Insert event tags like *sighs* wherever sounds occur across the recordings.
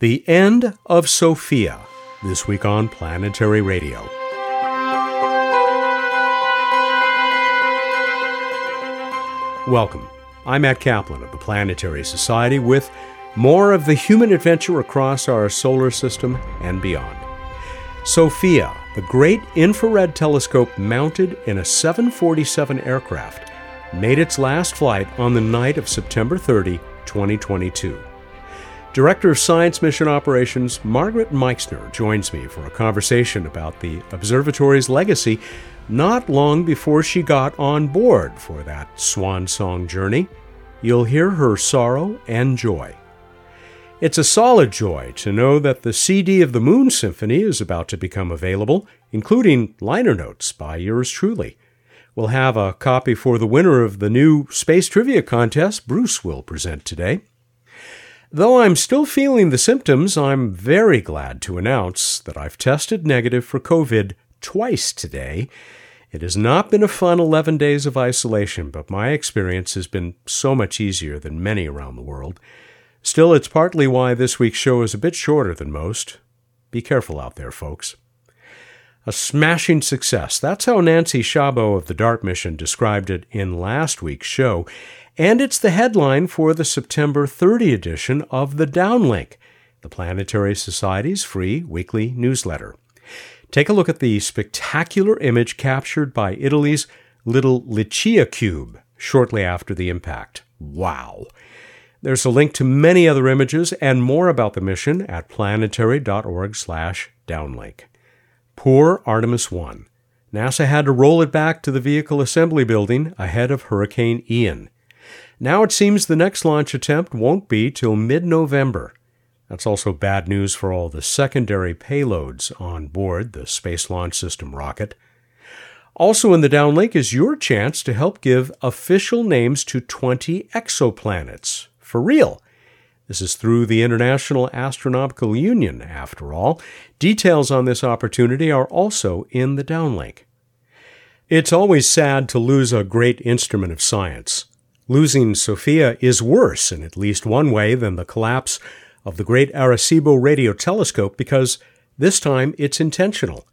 The End of Sophia, this week on Planetary Radio. Welcome. I'm Matt Kaplan of the Planetary Society with more of the human adventure across our solar system and beyond. Sophia, the great infrared telescope mounted in a 747 aircraft, made its last flight on the night of September 30, 2022. Director of Science Mission Operations Margaret Meixner joins me for a conversation about the observatory's legacy not long before she got on board for that swan song journey. You'll hear her sorrow and joy. It's a solid joy to know that the CD of the Moon Symphony is about to become available, including liner notes by yours truly. We'll have a copy for the winner of the new Space Trivia Contest Bruce will present today. Though I'm still feeling the symptoms, I'm very glad to announce that I've tested negative for COVID twice today. It has not been a fun 11 days of isolation, but my experience has been so much easier than many around the world. Still, it's partly why this week's show is a bit shorter than most. Be careful out there, folks. A smashing success. That's how Nancy Chabot of the DART mission described it in last week's show. And it's the headline for the September 30 edition of the Downlink, the Planetary Society's free weekly newsletter. Take a look at the spectacular image captured by Italy's little LICIACube shortly after the impact. Wow! There's a link to many other images and more about the mission at planetary.org/downlink. Poor Artemis 1. NASA had to roll it back to the vehicle assembly building ahead of Hurricane Ian. Now it seems the next launch attempt won't be till mid-November. That's also bad news for all the secondary payloads on board the Space Launch System rocket. Also in the downlink is your chance to help give official names to 20 exoplanets. For real. This is through the International Astronomical Union, after all. Details on this opportunity are also in the downlink. It's always sad to lose a great instrument of science. Losing Sophia is worse in at least one way than the collapse of the Great Arecibo Radio Telescope because this time it's intentional.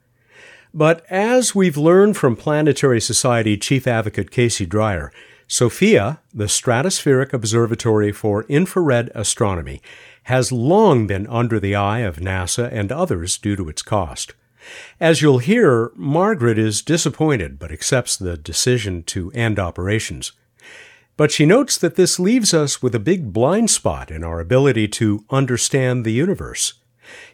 But as we've learned from Planetary Society Chief Advocate Casey Dreyer, SOFIA, the Stratospheric Observatory for Infrared Astronomy, has long been under the eye of NASA and others due to its cost. As you'll hear, Margaret is disappointed but accepts the decision to end operations. But she notes that this leaves us with a big blind spot in our ability to understand the universe.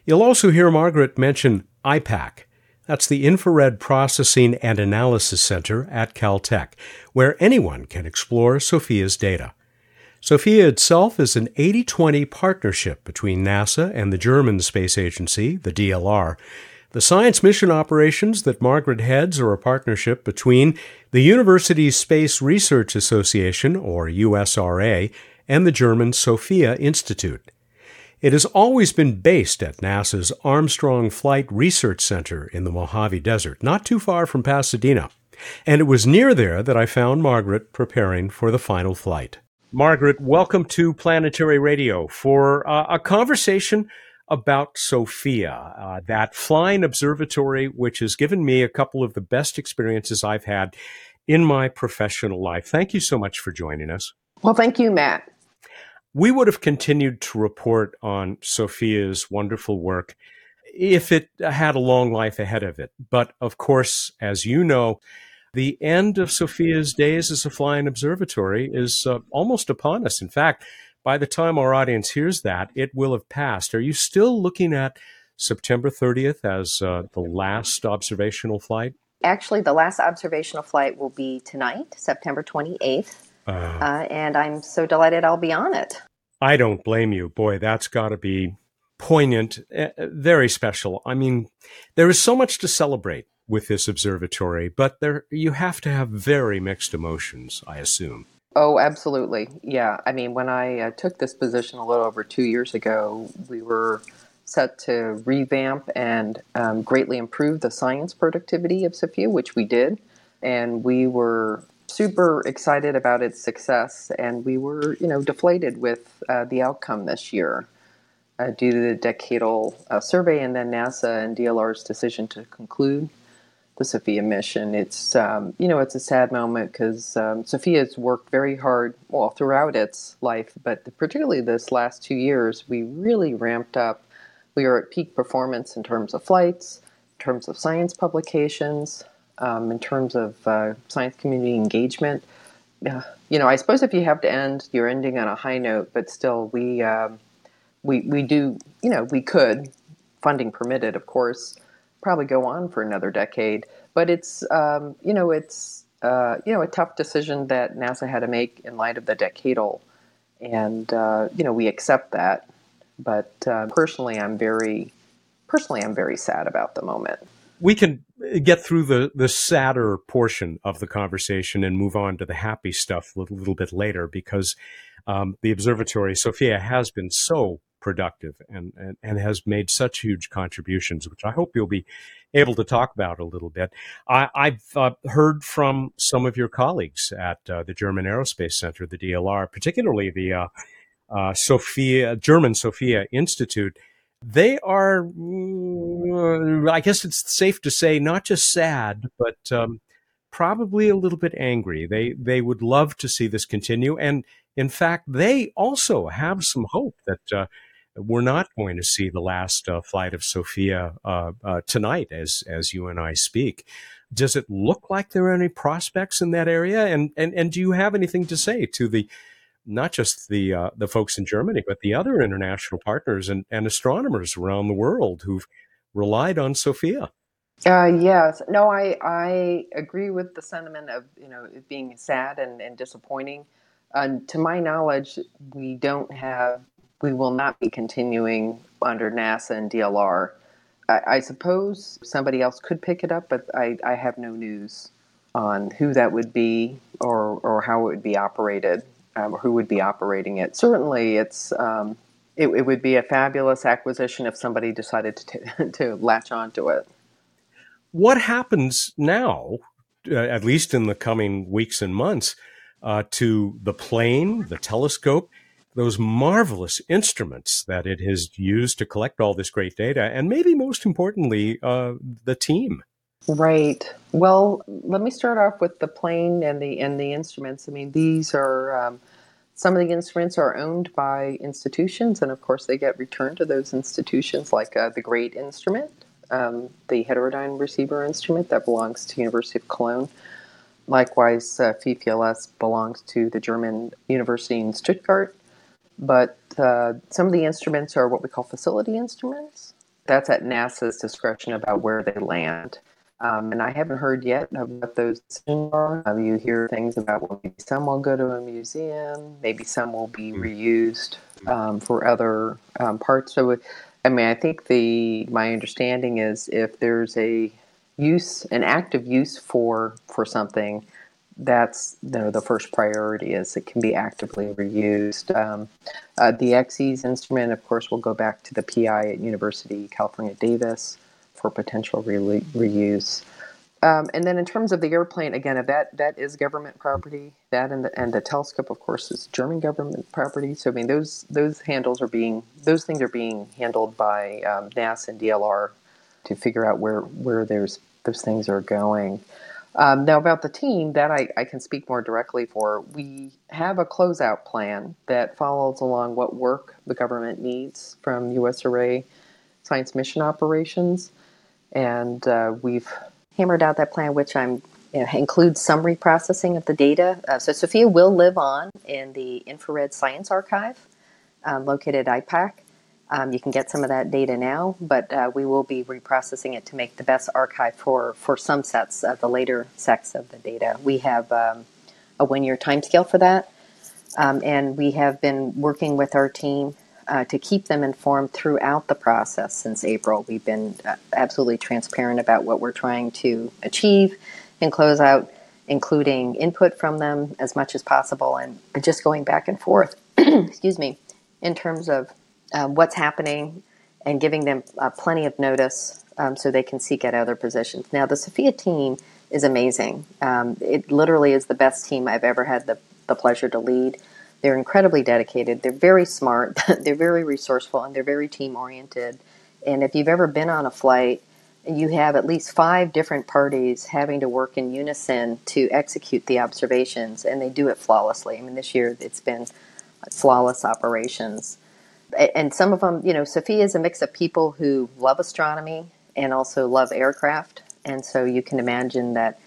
You'll also hear Margaret mention IPAC. That's the Infrared Processing and Analysis Center at Caltech, where anyone can explore SOFIA's data. SOFIA itself is an 80 20 partnership between NASA and the German Space Agency, the DLR, the science mission operations that Margaret heads are a partnership between the Universities Space Research Association, or USRA, and the German Sophia Institute. It has always been based at NASA's Armstrong Flight Research Center in the Mojave Desert, not too far from Pasadena. And it was near there that I found Margaret preparing for the final flight. Margaret, welcome to Planetary Radio for uh, a conversation about Sophia, uh, that flying observatory, which has given me a couple of the best experiences I've had in my professional life. Thank you so much for joining us. Well, thank you, Matt. We would have continued to report on Sophia's wonderful work if it had a long life ahead of it. But of course, as you know, the end of Sophia's days as a flying observatory is uh, almost upon us. In fact, by the time our audience hears that, it will have passed. Are you still looking at September 30th as uh, the last observational flight? Actually, the last observational flight will be tonight, September 28th. Uh, uh, and I'm so delighted I'll be on it. I don't blame you. Boy, that's got to be poignant, uh, very special. I mean, there is so much to celebrate with this observatory, but there you have to have very mixed emotions, I assume. Oh, absolutely. Yeah. I mean, when I uh, took this position a little over two years ago, we were set to revamp and um, greatly improve the science productivity of Sophia, which we did. And we were super excited about its success, and we were, you know, deflated with uh, the outcome this year. uh, due to the decadal uh, survey and then NASA and DLR's decision to conclude the Sophia mission. It's um, you know it's a sad moment because um, Sophia's worked very hard well throughout its life, but particularly this last two years, we really ramped up. We are at peak performance in terms of flights, in terms of science publications, um, in terms of uh, science community engagement. You know, I suppose if you have to end, you're ending on a high note, but still, we um, we we do. You know, we could, funding permitted, of course, probably go on for another decade. But it's um, you know it's uh, you know a tough decision that NASA had to make in light of the decadal, and uh, you know we accept that. But uh, personally, I'm very personally I'm very sad about the moment we can get through the the sadder portion of the conversation and move on to the happy stuff a little, little bit later because um, the observatory Sophia has been so productive and, and, and has made such huge contributions, which I hope you'll be able to talk about a little bit. I, have uh, heard from some of your colleagues at uh, the German Aerospace Center, the DLR, particularly the uh, uh Sophia German Sophia Institute, they are, mm, I guess it's safe to say, not just sad, but um, probably a little bit angry. They they would love to see this continue, and in fact, they also have some hope that uh, we're not going to see the last uh, flight of Sophia uh, uh tonight, as as you and I speak. Does it look like there are any prospects in that area? And and and do you have anything to say to the not just the uh, the folks in Germany, but the other international partners and, and astronomers around the world who've relied on Sophia. Uh, yes, no, I I agree with the sentiment of you know being sad and, and disappointing. To my knowledge, we don't have, we will not be continuing under NASA and DLR. I, I suppose somebody else could pick it up, but I, I have no news on who that would be or or how it would be operated um, who would be operating it. Certainly, it's um, it, it, would be a fabulous acquisition if somebody decided to, *laughs* to latch onto it. What happens now, uh, at least in the coming weeks and months, uh, to the plane, the telescope, those marvelous instruments that it has used to collect all this great data, and maybe most importantly, uh, the team? Right. Well, let me start off with the plane and the and the instruments. I mean, these are um, some of the instruments are owned by institutions, and of course, they get returned to those institutions, like uh, the Great Instrument, um, the heterodyne receiver instrument that belongs to University of Cologne. Likewise, uh, FIFI-LS belongs to the German University in Stuttgart. But uh, some of the instruments are what we call facility instruments. That's at NASA's discretion about where they land. Um, and I haven't heard yet of what those decisions are. Um, you hear things about well, maybe some will go to a museum, maybe some will be hmm. reused um, for other um, parts. So, I mean, I think the my understanding is if there's a use, an active use for for something, that's the first priority is it can be actively reused. Um, uh, the EXES instrument, of course, will go back to the PI at University California Davis for potential re- reuse. Um, and then in terms of the airplane, again, that that is government property. That and the and the telescope, of course, is German government property. So I mean, those those handles are being those things are being handled by um, NASA and DLR to figure out where where there's those things are going. Um, now about the team, that I, I can speak more directly for. We have a closeout plan that follows along what work the government needs from USRA Science Mission Operations and uh, we've hammered out that plan, which I'm you know, includes some reprocessing of the data. Uh, so Sophia will live on in the Infrared Science Archive, um, located at IPAC. Um, you can get some of that data now, but uh, we will be reprocessing it to make the best archive for, for some sets of the later sets of the data. We have um, a one year timescale for that, um, and we have been working with our team uh, to keep them informed throughout the process since April. We've been uh, absolutely transparent about what we're trying to achieve and close out, including input from them as much as possible, and just going back and forth. *clears throat* excuse me, in terms of uh, what's happening and giving them uh, plenty of notice um, so they can seek out other positions. Now, the Sophia team is amazing. Um, it literally is the best team I've ever had the, the pleasure to lead. They're incredibly dedicated. They're very smart. *laughs* they're very resourceful, and they're very team oriented. And if you've ever been on a flight, you have at least five different parties having to work in unison to execute the observations, and they do it flawlessly. I mean, this year it's been flawless operations. And some of them, you know, Sophia is a mix of people who love astronomy and also love aircraft. And so you can imagine that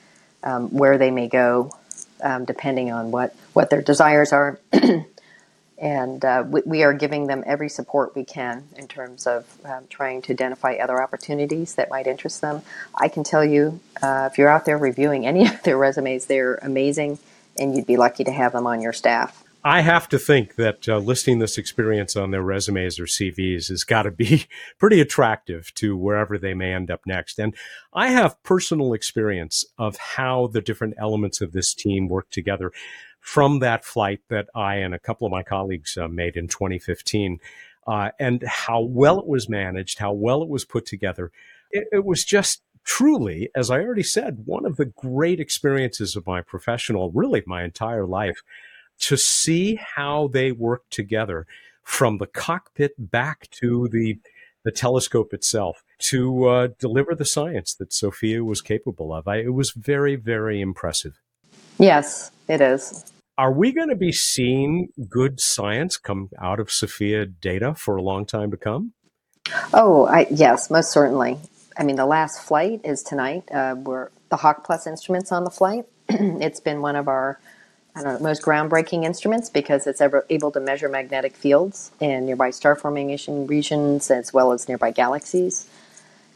um, where they may go, um, depending on what, what their desires are. *clears throat* and uh, we, we, are giving them every support we can in terms of um, trying to identify other opportunities that might interest them. I can tell you, uh, if you're out there reviewing any *laughs* of their resumes, they're amazing, and you'd be lucky to have them on your staff. I have to think that uh, listing this experience on their resumes or CVs has got to be *laughs* pretty attractive to wherever they may end up next. And I have personal experience of how the different elements of this team work together from that flight that I and a couple of my colleagues uh, made in 2015, uh, and how well it was managed, how well it was put together. It, it was just truly, as I already said, one of the great experiences of my professional, really my entire life to see how they work together from the cockpit back to the the telescope itself to uh, deliver the science that Sophia was capable of. I, it was very, very impressive. Yes, it is. Are we going to be seeing good science come out of Sophia data for a long time to come? Oh, I, yes, most certainly. I mean, the last flight is tonight. Uh, we're the HAWC+ instruments on the flight. *clears throat* it's been one of our know, most groundbreaking instruments because it's ever able to measure magnetic fields in nearby star formation regions as well as nearby galaxies.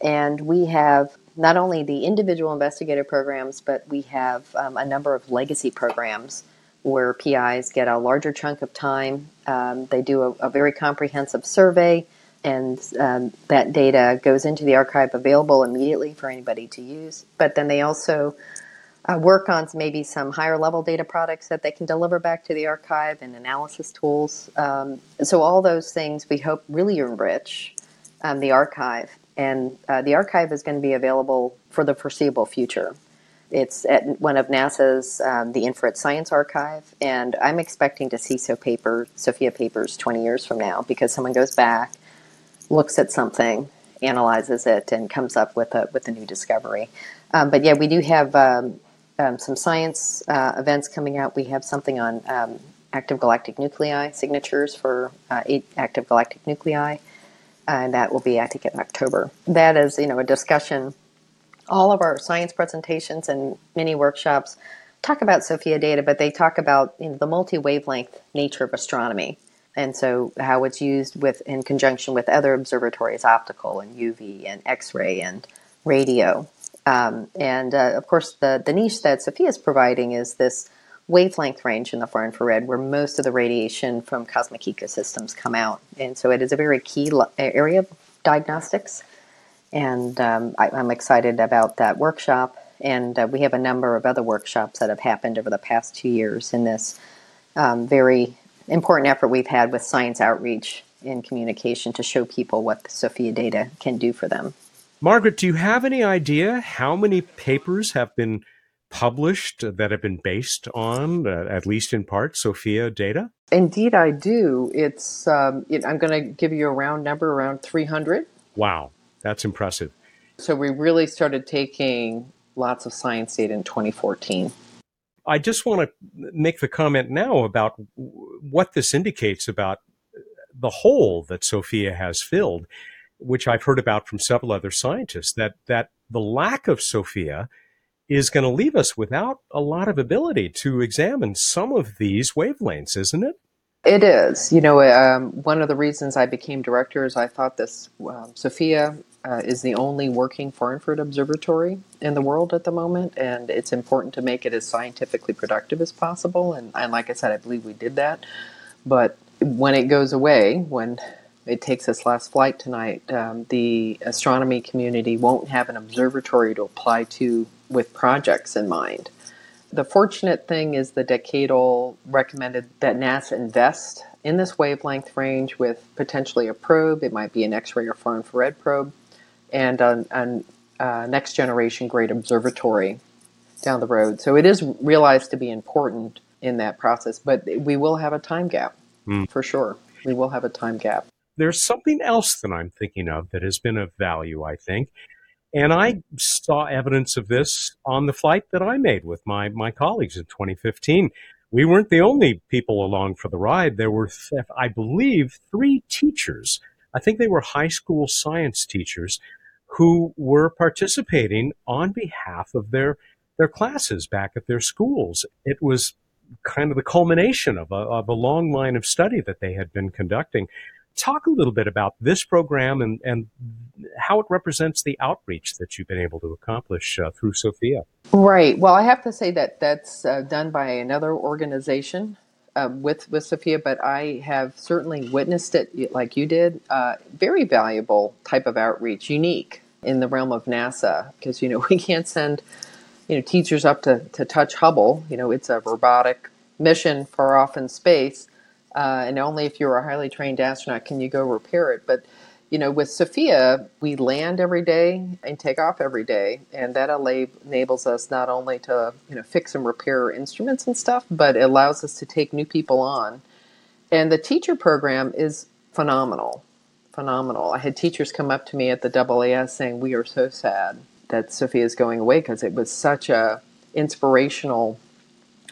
And we have not only the individual investigator programs, but we have um, a number of legacy programs where PIs get a larger chunk of time. Um, they do a, a, very comprehensive survey, and um, that data goes into the archive available immediately for anybody to use. But then they also uh, work on maybe some higher level data products that they can deliver back to the archive and analysis tools. Um, so all those things we hope really enrich um, the archive. And uh, the archive is going to be available for the foreseeable future. It's at one of NASA's um, the Infrared Science Archive, and I'm expecting to see so paper, SOFIA papers 20 years from now because someone goes back, looks at something, analyzes it, and comes up with a with a new discovery. Um, but yeah, we do have um, um, some science uh, events coming out. We have something on um, active galactic nuclei signatures for uh, eight active galactic nuclei, and that will be I think in October. That is you know a discussion. All of our science presentations and mini workshops talk about SOFIA data, but they talk about you know, the multi wavelength nature of astronomy. And so, how it's used with in conjunction with other observatories, optical and UV and X-ray and radio. Um, and uh, of course, the, the niche that SOFIA is providing is this wavelength range in the far infrared where most of the radiation from cosmic ecosystems come out. And so it is a very key area of diagnostics. And um, I, am excited about that workshop. And uh, we have a number of other workshops that have happened over the past two years in this um, very important effort we've had with science outreach and communication to show people what the SOFIA data can do for them. Margaret, do you have any idea how many papers have been published that have been based on, uh, at least in part, Sophia data? Indeed, I do. It's um, it, I'm going to give you a round number, around 300. Wow, that's impressive. So we really started taking lots of science data in 2014. I just want to make the comment now about what this indicates about the hole that Sophia has filled which I've heard about from several other scientists, that that the lack of SOFIA is going to leave us without a lot of ability to examine some of these wavelengths, isn't it? It is. You know, um, one of the reasons I became director is I thought this um, SOFIA uh, is the only working far infrared observatory in the world at the moment, and it's important to make it as scientifically productive as possible. And, and like I said, I believe we did that. But when it goes away, when it takes its last flight tonight, um, the astronomy community won't have an observatory to apply to with projects in mind. The fortunate thing is the decadal recommended that NASA invest in this wavelength range with potentially a probe. It might be an X ray or far infrared probe, and a, a, a next generation great observatory down the road. So it is realized to be important in that process. But we will have a time gap mm. for sure. We will have a time gap. There's something else that I'm thinking of that has been of value, I think. And I saw evidence of this on the flight that I made with my, my colleagues in 2015. We weren't the only people along for the ride. There were, I believe, three teachers. I think they were high school science teachers who were participating on behalf of their their classes back at their schools. It was kind of the culmination of a, of a long line of study that they had been conducting. Talk a little bit about this program and, and how it represents the outreach that you've been able to accomplish uh, through Sophia. Right. Well, I have to say that that's uh, done by another organization uh, with with Sophia, but I have certainly witnessed it like you did. Uh, very valuable type of outreach, unique in the realm of NASA, because you know *laughs* we can't send you know teachers up to, to touch Hubble. You know, it's a robotic mission far off in space, uh, and only if you're a highly trained astronaut can you go repair it. But you know, with Sophia, we land every day and take off every day, and that enables us not only to you know fix and repair instruments and stuff, but it allows us to take new people on. And the teacher program is phenomenal, phenomenal. I had teachers come up to me at the AAS saying, "We are so sad that Sophia is going away because it was such a inspirational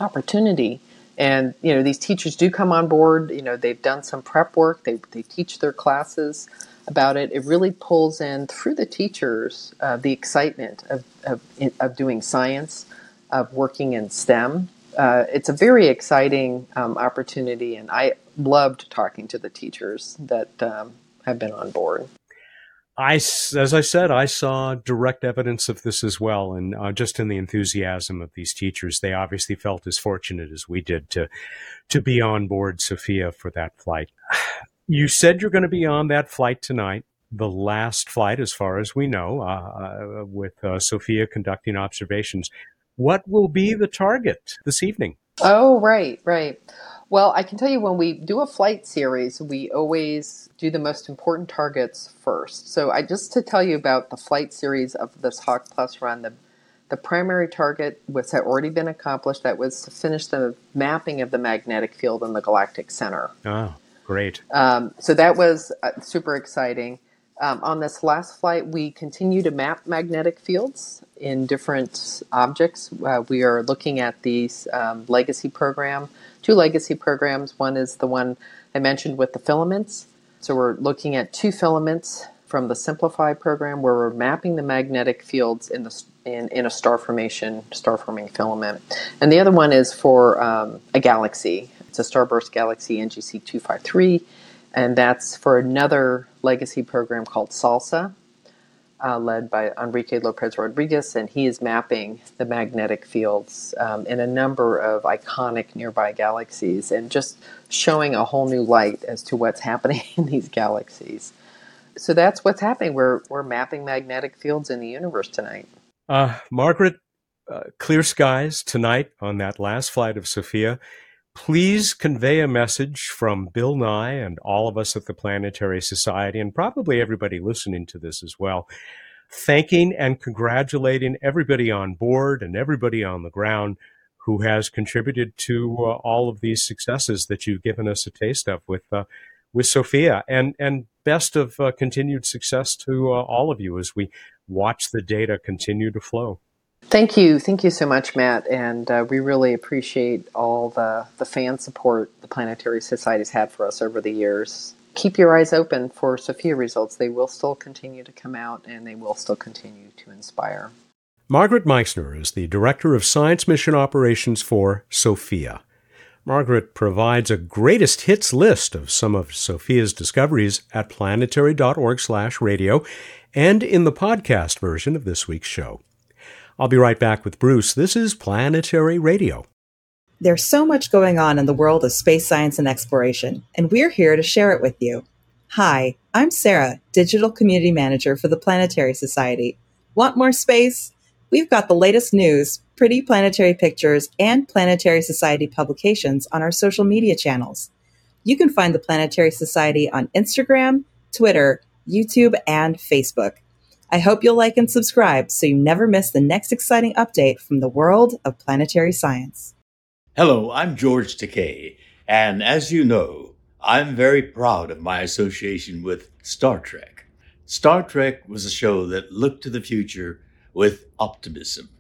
opportunity. And you know, these teachers do come on board. You know, they've done some prep work. They they teach their classes about it. It really pulls in through the teachers uh, the excitement of, of of doing science, of working in STEM. Uh, it's a very exciting um, opportunity, and I loved talking to the teachers that um, have been on board. I, as I said, I saw direct evidence of this as well, and uh, just in the enthusiasm of these teachers, they obviously felt as fortunate as we did to to be on board Sophia for that flight. *sighs* You said you're going to be on that flight tonight, the last flight, as far as we know, uh, uh, with uh, Sophia conducting observations. What will be the target this evening? Oh, right, right. Well, I can tell you when we do a flight series, we always do the most important targets first. So, I just to tell you about the flight series of this HAWC+ run, the the primary target was had already been accomplished. That was to finish the mapping of the magnetic field in the galactic center. Oh, great! Um, so that was uh, super exciting. Um, on this last flight, we continue to map magnetic fields in different objects. Uh, we are looking at these um, legacy program two legacy programs. One is the one I mentioned with the filaments. So we're looking at two filaments from the Simplify program where we're mapping the magnetic fields in the in, in a star formation, star forming filament. And the other one is for um, a galaxy. It's a starburst galaxy NGC 253, and that's for another legacy program called SALSA uh, led by Enrique Lopez Rodriguez, and he is mapping the magnetic fields um, in a number of iconic nearby galaxies and just showing a whole new light as to what's *laughs* happening in these galaxies. So that's what's happening. We're, we're mapping magnetic fields in the universe tonight. Uh, Margaret, uh, clear skies tonight on that last flight of Sophia. Please convey a message from Bill Nye and all of us at the Planetary Society, and probably everybody listening to this as well, thanking and congratulating everybody on board and everybody on the ground who has contributed to uh, all of these successes that you've given us a taste of with uh, with Sophia, and and best of uh, continued success to uh, all of you as we watch the data continue to flow. Thank you. Thank you so much, Matt. And uh, we really appreciate all the, the fan support the Planetary Society's had for us over the years. Keep your eyes open for Sophia results. They will still continue to come out and they will still continue to inspire. Margaret Meixner is the Director of Science Mission Operations for Sophia. Margaret provides a greatest hits list of some of Sophia's discoveries at planetary.org/radio and in the podcast version of this week's show. I'll be right back with Bruce. This is Planetary Radio. There's so much going on in the world of space science and exploration, and we're here to share it with you. Hi, I'm Sarah, Digital Community Manager for the Planetary Society. Want more space? We've got the latest news, pretty planetary pictures, and Planetary Society publications on our social media channels. You can find the Planetary Society on Instagram, Twitter, YouTube, and Facebook. I hope you'll like and subscribe so you never miss the next exciting update from the world of planetary science. Hello, I'm George Takei, and as you know, I'm very proud of my association with Star Trek. Star Trek was a show that looked to the future with optimism,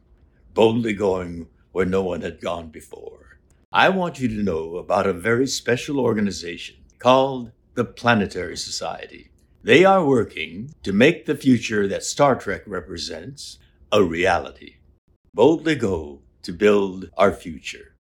boldly going where no one had gone before. I want you to know about a very special organization called the Planetary Society. They are working to make the future that Star Trek represents a reality. Boldly go to build our future.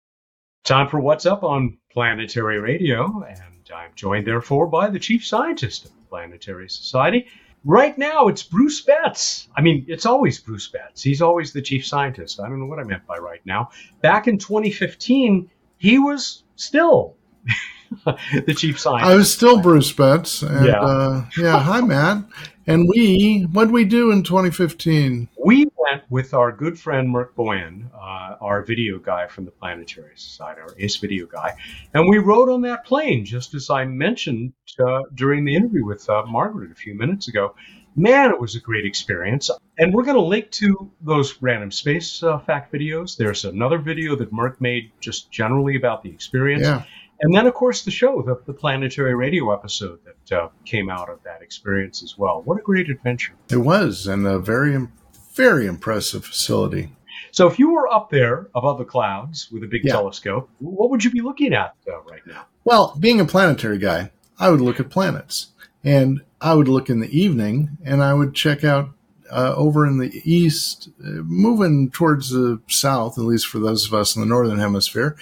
Time for What's Up on Planetary Radio, and I'm joined, therefore, by the chief scientist of the Planetary Society. Right now, it's Bruce Betts. I mean, it's always Bruce Betts. He's always the chief scientist. I don't know what I meant by right now. Back in 2015, he was still *laughs* *laughs* the chief scientist. I was still Bruce Betts. And, yeah. Uh, yeah. Hi, Matt. And we, what did we do in 2015? We went with our good friend Merc Boyan, uh, our video guy from the Planetary Society, our ace video guy, and we rode on that plane, just as I mentioned uh, during the interview with uh, Margaret a few minutes ago. Man, it was a great experience. And we're going to link to those random space uh, fact videos. There's another video that Merc made just generally about the experience. Yeah. And then, of course, the show, the, the planetary radio episode that uh, came out of that experience as well. What a great adventure! It was, and a very, very impressive facility. So, if you were up there above the clouds with a big yeah. telescope, what would you be looking at uh, right now? Well, being a planetary guy, I would look at planets, and I would look in the evening, and I would check out uh, over in the east, uh, moving towards the south, at least for those of us in the northern hemisphere,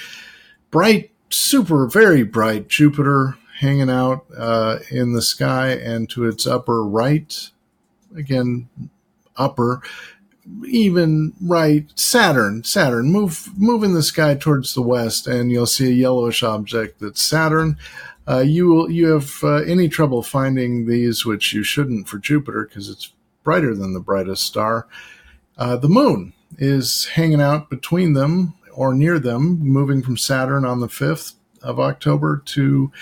bright super, very bright Jupiter hanging out uh, in the sky, and to its upper right, again, upper, even right, Saturn. Saturn, move move in the sky towards the west, and you'll see a yellowish object that's Saturn. Uh, you will you have uh, any trouble finding these, which you shouldn't for Jupiter because it's brighter than the brightest star. Uh, the moon is hanging out between them or near them, moving from Saturn on the 5th of October to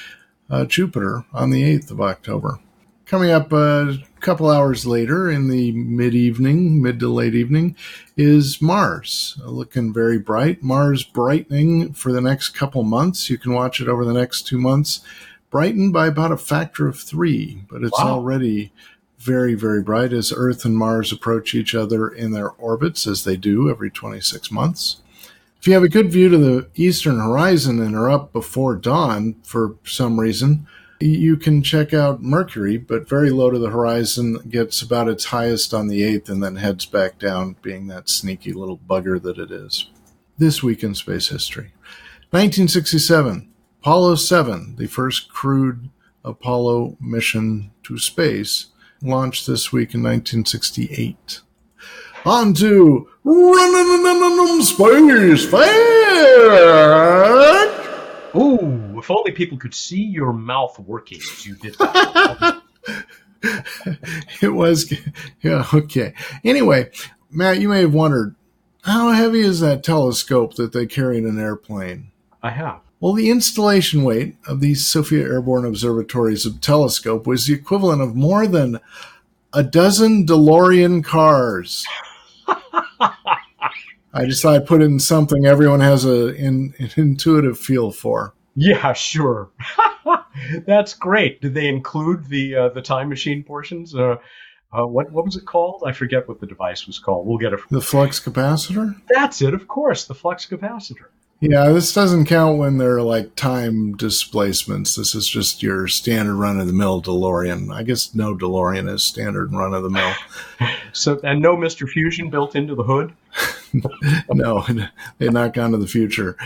uh, Jupiter on the 8th of October. Coming up a couple hours later in the mid evening, mid to late evening, is Mars, looking very bright. Mars brightening for the next couple months. You can watch it over the next two months, brightened by about a factor of three, but it's wow. already very, very bright as Earth and Mars approach each other in their orbits, as they do every 26 months. If you have a good view to the eastern horizon and are up before dawn for some reason, you can check out Mercury, but very low to the horizon, gets about its highest on the 8th and then heads back down, being that sneaky little bugger that it is. This week in space history. 1967, Apollo 7, the first crewed Apollo mission to space, launched this week in 1968 on to Random Space Fact! Ooh, if only people could see your mouth working as you did that. it was, yeah, okay. Anyway, Matt, you may have wondered, how heavy is that telescope that they carry in an airplane? I have. Well, the installation weight of the Sophia Airborne Observatory's telescope was the equivalent of more than a dozen DeLorean cars. *laughs* I just thought I'd put in something everyone has a in, an intuitive feel for. Yeah, sure. *laughs* That's great. Did they include the uh, the time machine portions? Uh, uh, what what was it called? I forget what the device was called. We'll get it. The flux capacitor. That's it, of course. The flux capacitor. Yeah, this doesn't count when they're like time displacements. This is just your standard run of the mill DeLorean. I guess no DeLorean is standard run of the mill. *laughs* so, and no Mr. Fusion built into the hood? *laughs* no, *laughs* not gone to the future.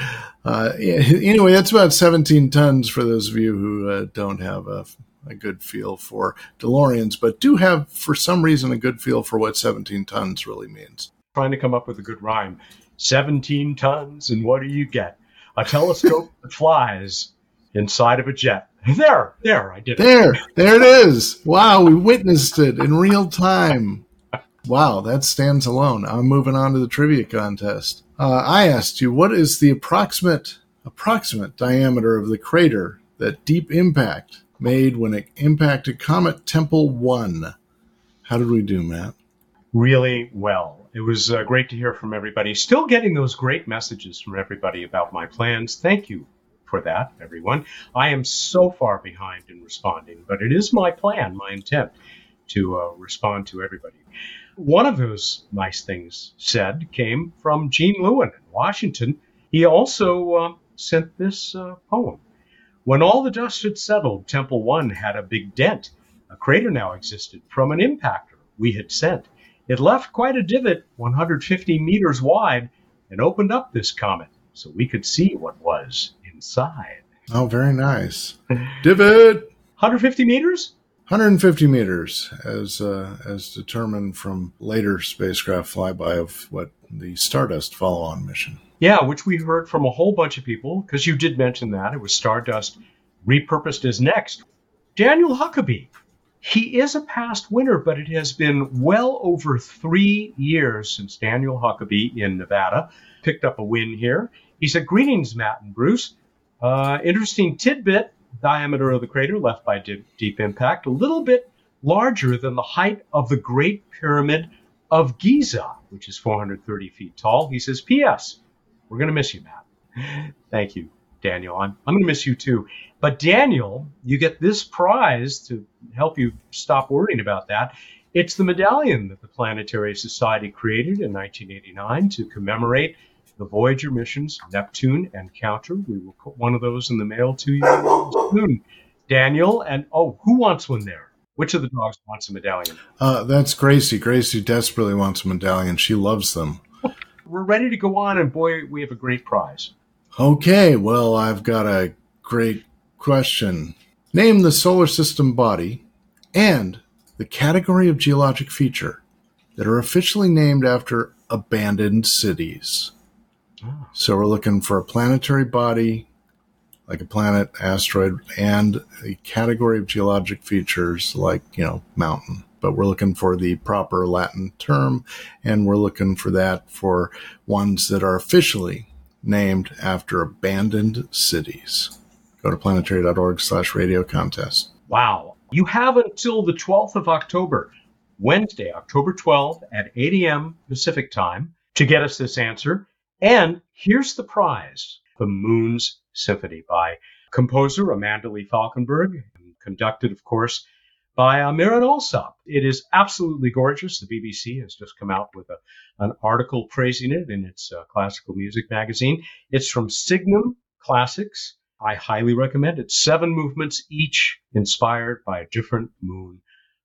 Uh, anyway, that's about 17 tons for those of you who uh, don't have a, a good feel for DeLoreans, but do have, for some reason, a good feel for what 17 tons really means. Trying to come up with a good rhyme. 17 tons, and what do you get? A telescope that flies inside of a jet. There, there, I did it. There, there it is. Wow, we witnessed it in real time. Wow, that stands alone. I'm moving on to the trivia contest. Uh, I asked you, what is the approximate approximate diameter of the crater that Deep Impact made when it impacted Comet Tempel One? How did we do, Matt? Really well It was uh, great to hear from everybody. Still getting those great messages from everybody about my plans. Thank you for that, everyone. I am so far behind in responding, but it is my plan, my intent to uh, respond to everybody. One of those nice things said came from Gene Lewin in Washington. He also uh, sent this uh, poem. When all the dust had settled, Tempel 1 had a big dent. A crater now existed from an impactor we had sent. It left quite a divot 150 meters wide and opened up this comet so we could see what was inside. Oh, very nice. *laughs* divot! 150 meters? 150 meters, as uh, as determined from later spacecraft flyby of what the Stardust follow-on mission. Yeah, which we heard from a whole bunch of people because you did mention that it was Stardust repurposed as next. Daniel Huckabee, he is a past winner, but it has been well over three years since Daniel Huckabee in Nevada picked up a win here. He said, "Greetings, Matt and Bruce. Uh, interesting tidbit diameter of the crater left by deep, deep impact, a little bit larger than the height of the Great Pyramid of Giza, which is 430 feet tall. He says, P.S. We're going to miss you, Matt. *laughs* Thank you, Daniel. I'm, I'm going to miss you too. But, Daniel, you get this prize to help you stop worrying about that. It's the medallion that the Planetary Society created in 1989 to commemorate the Voyager missions, Neptune Encounter. We will put one of those in the mail to you soon. Daniel, and oh, who wants one there? Which of the dogs wants a medallion? Uh, that's Gracie. Gracie desperately wants a medallion. She loves them. *laughs* We're ready to go on, and boy, we have a great prize. Okay, well, I've got a great question. Name the solar system body and the category of geologic feature that are officially named after abandoned cities. Ah. So we're looking for a planetary body, like a planet, asteroid, and a category of geologic features like, you know, mountain. But we're looking for the proper Latin term, and we're looking for that for ones that are officially named after abandoned cities. Go to planetary.org slash radio contest. Wow. You have until the 12th of October, Wednesday, October 12th at 8 a.m. Pacific time to get us this answer. And here's the prize The Moon's Symphony by composer Amanda Lee Falkenberg, conducted, of course, by uh, Marin Alsop. It is absolutely gorgeous. The BBC has just come out with a, an article praising it in its uh, classical music magazine. It's from Signum Classics. I highly recommend it. Seven movements, each inspired by a different moon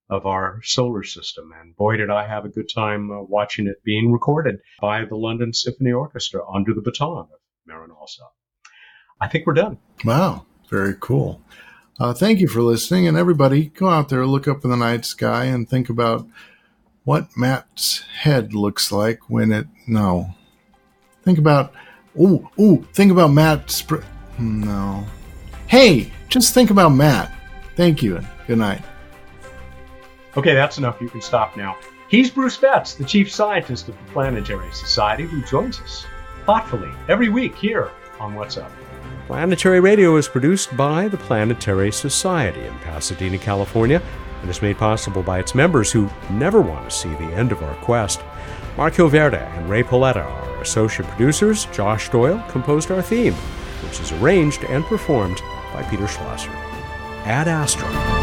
of our solar system. And boy, did I have a good time uh, watching it being recorded by the London Symphony Orchestra under the baton of Marin Alsop. I think we're done. Wow, very cool. Uh, thank you for listening. And everybody, go out there, look up in the night sky, and think about what Matt's head looks like when it. No. Think about. Ooh, ooh, think about Matt's. no. Hey, just think about Matt. Thank you. And good night. Okay, that's enough. You can stop now. He's Bruce Betts, the chief scientist of the Planetary Society, who joins us thoughtfully every week here on What's Up. Planetary Radio is produced by the Planetary Society in Pasadena, California, and is made possible by its members who never want to see the end of our quest. Mark Hilverda and Rae Paoletta are associate producers. Josh Doyle composed our theme, which is arranged and performed by Peter Schlosser. Ad Astra.